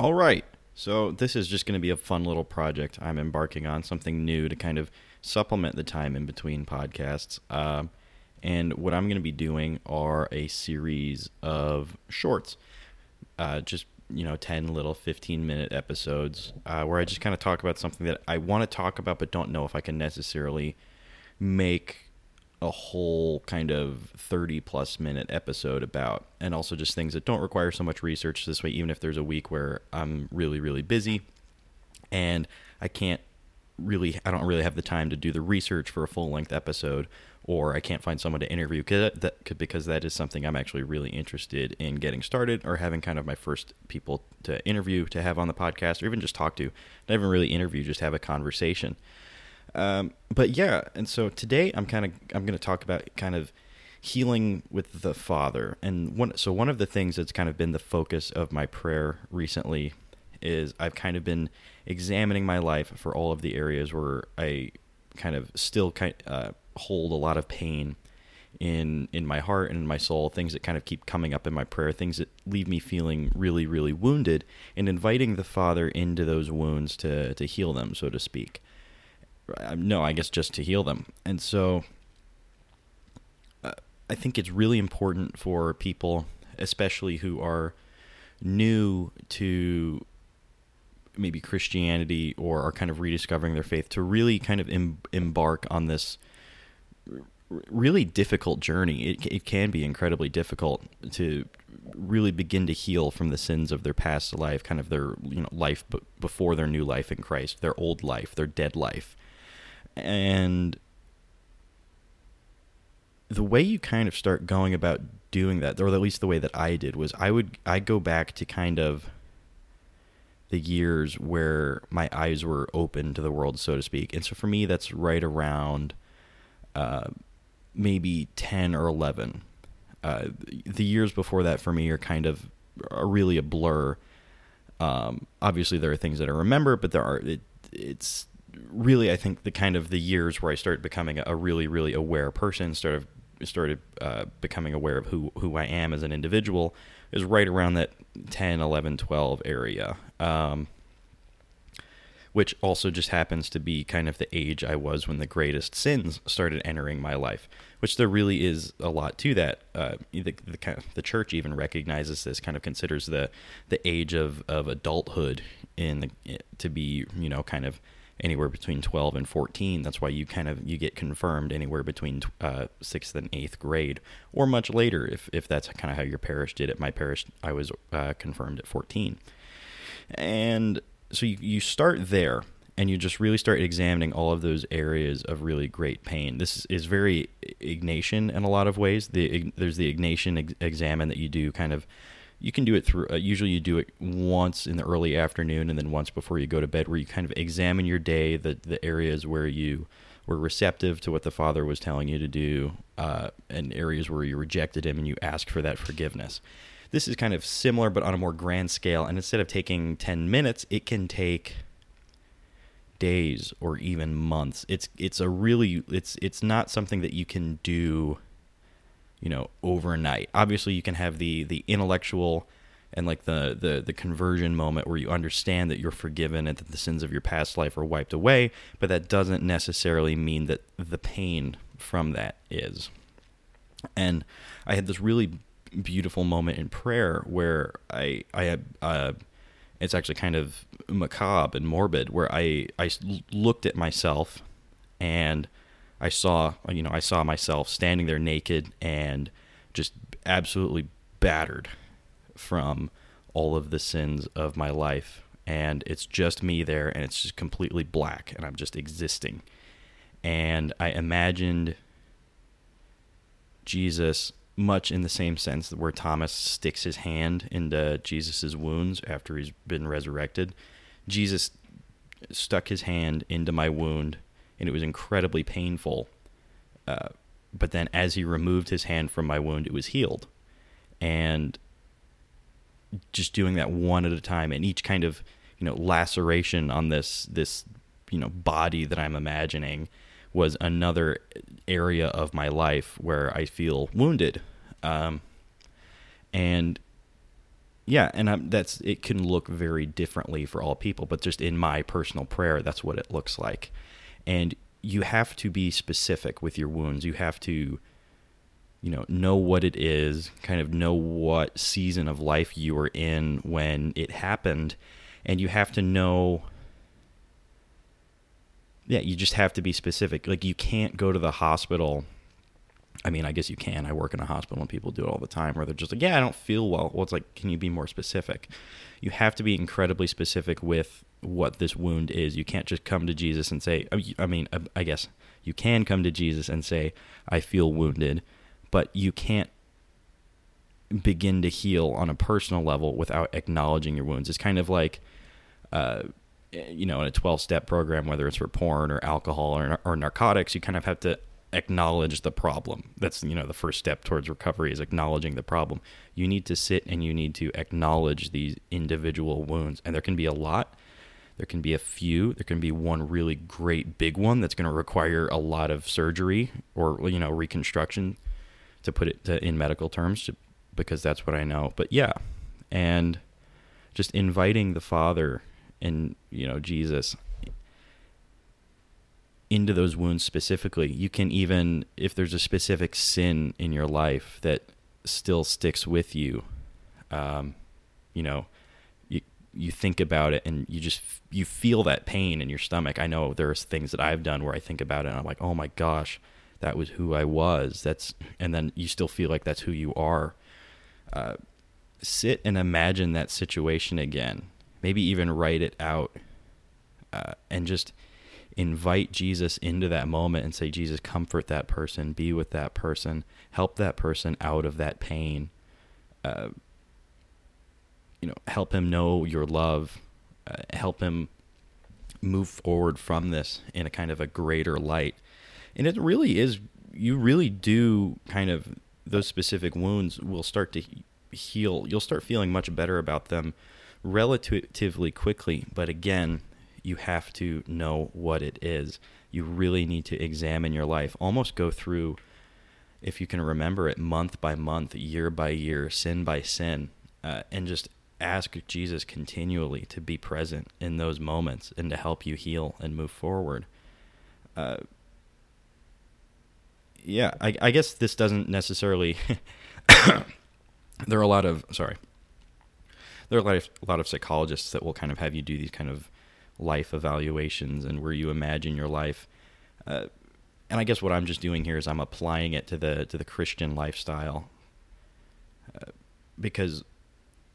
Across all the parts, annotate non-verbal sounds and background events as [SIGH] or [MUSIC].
All right. So this is just going to be a fun little project I'm embarking on, something new to kind of supplement the time in between podcasts. Um, and what I'm going to be doing are a series of shorts, uh, just you know, 10 little 15 minute episodes uh, where I just kind of talk about something that I want to talk about, but don't know if I can necessarily make a whole kind of 30 plus minute episode about and also just things that don't require so much research this way even if there's a week where i'm really really busy. And i can't really i don't really have the time to do the research for a full length episode or i can't find someone to interview because that, because that is something i'm actually really interested in getting started or having kind of my first people to interview to have on the podcast or even just talk to. Not even really interview just have a conversation um, but yeah, and so today I'm kind of I'm going to talk about kind of healing with the Father, and one so one of the things that's kind of been the focus of my prayer recently is I've kind of been examining my life for all of the areas where I kind of still kind uh, hold a lot of pain in in my heart and in my soul things that kind of keep coming up in my prayer things that leave me feeling really really wounded and inviting the father into those wounds to to heal them so to speak no, I guess just to heal them. And so uh, I think it's really important for people, especially who are new to maybe Christianity or are kind of rediscovering their faith, to really kind of em- embark on this really difficult journey. It, it can be incredibly difficult to really begin to heal from the sins of their past life, kind of their you know life b- before their new life in Christ, their old life, their dead life and the way you kind of start going about doing that, or at least the way that I did, was I would I go back to kind of the years where my eyes were open to the world, so to speak. And so for me, that's right around uh, maybe ten or eleven. Uh, the years before that for me are kind of are really a blur. Um, obviously, there are things that I remember, but there are it, it's really, I think the kind of the years where I started becoming a really, really aware person, started started uh, becoming aware of who who I am as an individual, is right around that 10, 11, 12 area. Um, which also just happens to be kind of the age I was when the greatest sins started entering my life. Which there really is a lot to that. Uh, the, the, the church even recognizes this, kind of considers the the age of, of adulthood in the, to be you know kind of anywhere between 12 and 14 that's why you kind of you get confirmed anywhere between uh, sixth and eighth grade or much later if, if that's kind of how your parish did it my parish i was uh, confirmed at 14 and so you, you start there and you just really start examining all of those areas of really great pain. This is, very Ignatian in a lot of ways. The, there's the Ignatian ex- examen that you do kind of you can do it through uh, usually you do it once in the early afternoon and then once before you go to bed where you kind of examine your day the the areas where you were receptive to what the father was telling you to do uh, and areas where you rejected him and you ask for that forgiveness. This is kind of similar but on a more grand scale and instead of taking 10 minutes it can take days or even months. It's it's a really it's it's not something that you can do you know overnight. Obviously you can have the the intellectual and like the the the conversion moment where you understand that you're forgiven and that the sins of your past life are wiped away but that doesn't necessarily mean that the pain from that is. And i had this really beautiful moment in prayer where i i had uh, it's actually kind of macabre and morbid where i i looked at myself and I saw, you know, I saw myself standing there naked and just absolutely battered from all of the sins of my life. And it's just me there, and it's just completely black, and I'm just existing. And I imagined Jesus much in the same sense where Thomas sticks his hand into Jesus's wounds after he's been resurrected. Jesus stuck his hand into my wound and it was incredibly painful. Uh, but then, as he removed his hand from my wound, it was healed, and just doing that one at a time, and each kind of you know laceration on this this you know body that I'm imagining was another area of my life where I feel wounded, um, and yeah, and I'm, that's it can look very differently for all people, but just in my personal prayer, that's what it looks like. And you have to be specific with your wounds. You have to you know know what it is, kind of know what season of life you were in when it happened, and you have to know yeah, you just have to be specific. Like you can't go to the hospital I mean, I guess you can. I work in a hospital and people do it all the time where they're just like, yeah, I don't feel well. Well, it's like, can you be more specific? You have to be incredibly specific with what this wound is. You can't just come to Jesus and say, I mean, I guess you can come to Jesus and say, I feel wounded, but you can't begin to heal on a personal level without acknowledging your wounds. It's kind of like, uh, you know, in a 12 step program, whether it's for porn or alcohol or, or narcotics, you kind of have to acknowledge the problem. That's you know the first step towards recovery is acknowledging the problem. You need to sit and you need to acknowledge these individual wounds, and there can be a lot. There can be a few. There can be one really great big one that's going to require a lot of surgery or you know reconstruction, to put it to, in medical terms, because that's what I know. But yeah, and just inviting the Father and you know Jesus into those wounds specifically. You can even, if there's a specific sin in your life that still sticks with you, um, you know, you you think about it and you just you feel that pain in your stomach. I know there's things that I've done where I think about it and I'm like, oh my gosh, that was who I was. That's and then you still feel like that's who you are. Uh, sit and imagine that situation again. Maybe even write it out, uh, and just invite Jesus into that moment and say, Jesus, comfort that person, be with that person, help that person out of that pain. Uh, you know, help him know your love, uh, help him move forward from this in a kind of a greater light. And it really is, you really do kind of, those specific wounds will start to heal. You'll start feeling much better about them relatively quickly. But again, you have to know what it is. You really need to examine your life, almost go through, if you can remember it, month by month, year by year, sin by sin, uh, and just ask Jesus continually to be present in those moments and to help you heal and move forward. Uh, yeah, I, I guess this doesn't necessarily. [COUGHS] there are a lot of sorry. There are a lot of, a lot of psychologists that will kind of have you do these kind of life evaluations and where you imagine your life. Uh, and I guess what I'm just doing here is I'm applying it to the to the Christian lifestyle, uh, because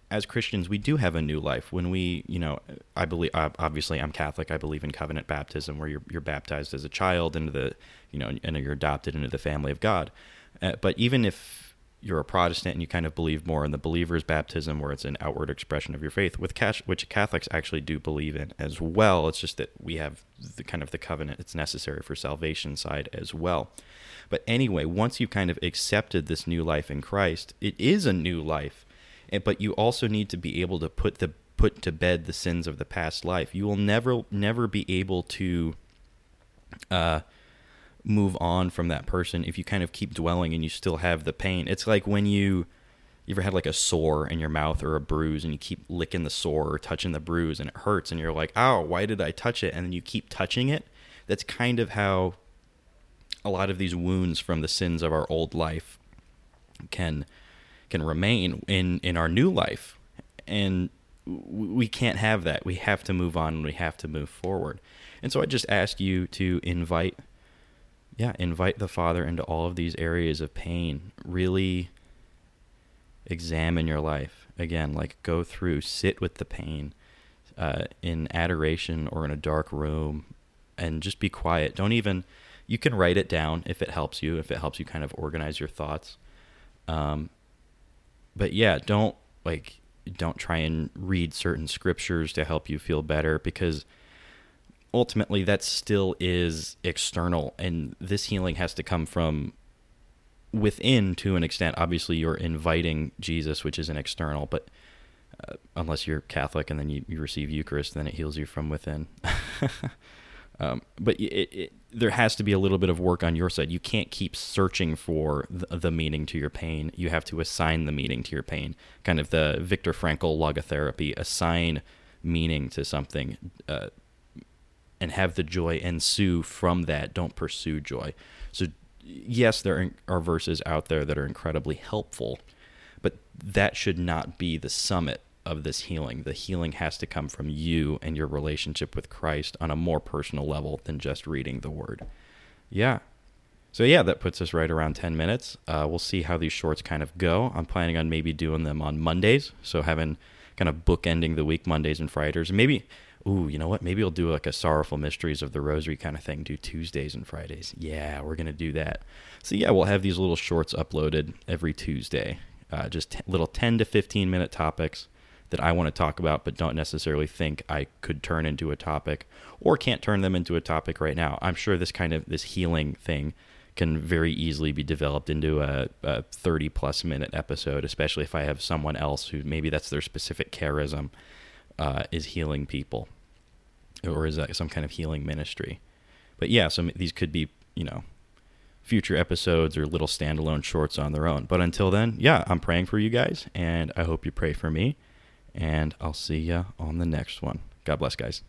as Christians we do have a new life. When we you know I believe obviously I'm Catholic. I believe in covenant baptism where you're you're baptized as a child into the you know and you're adopted into the family of God, uh, but even if you're a Protestant and you kind of believe more in the believer's baptism, where it's an outward expression of your faith, with cash, which Catholics actually do believe in as well. It's just that we have the kind of the covenant; it's necessary for salvation side as well. But anyway, once you've kind of accepted this new life in Christ, it is a new life, but you also need to be able to put the put to bed the sins of the past life. You will never never be able to. Uh, move on from that person if you kind of keep dwelling and you still have the pain. It's like when you you ever had like a sore in your mouth or a bruise and you keep licking the sore or touching the bruise and it hurts and you're like, "Oh, why did I touch it?" and then you keep touching it. That's kind of how a lot of these wounds from the sins of our old life can can remain in in our new life. And we can't have that. We have to move on and we have to move forward. And so I just ask you to invite yeah, invite the Father into all of these areas of pain. Really examine your life. Again, like go through, sit with the pain uh, in adoration or in a dark room and just be quiet. Don't even, you can write it down if it helps you, if it helps you kind of organize your thoughts. Um, but yeah, don't like, don't try and read certain scriptures to help you feel better because ultimately that still is external and this healing has to come from within to an extent obviously you're inviting jesus which is an external but uh, unless you're catholic and then you, you receive eucharist then it heals you from within [LAUGHS] Um, but it, it, there has to be a little bit of work on your side. You can't keep searching for the, the, meaning to your pain. You have to assign the meaning to your pain. Kind of the Viktor Frankl logotherapy. Assign meaning to something, uh, and have the joy ensue from that. Don't pursue joy. So, yes, there are verses out there that are incredibly helpful, but that should not be the summit of this healing. The healing has to come from you and your relationship with Christ on a more personal level than just reading the word. Yeah. So, yeah, that puts us right around 10 minutes. Uh, we'll see how these shorts kind of go. I'm planning on maybe doing them on Mondays. So, having kind of bookending the week Mondays and Fridays. Maybe, ooh, you know what? Maybe I'll do like a Sorrowful Mysteries of the Rosary kind of thing, do Tuesdays and Fridays. Yeah, we're going to do that. So, yeah, we'll have these little shorts uploaded every Tuesday. Uh, just t- little 10 to 15 minute topics that I want to talk about, but don't necessarily think I could turn into a topic or can't turn them into a topic right now. I'm sure this kind of this healing thing can very easily be developed into a, a 30 plus minute episode, especially if I have someone else who maybe that's their specific charism uh, is healing people or is that some kind of healing ministry. But yeah, so these could be, you know, future episodes or little standalone shorts on their own. But until then, yeah, I'm praying for you guys and I hope you pray for me and I'll see you on the next one. God bless, guys.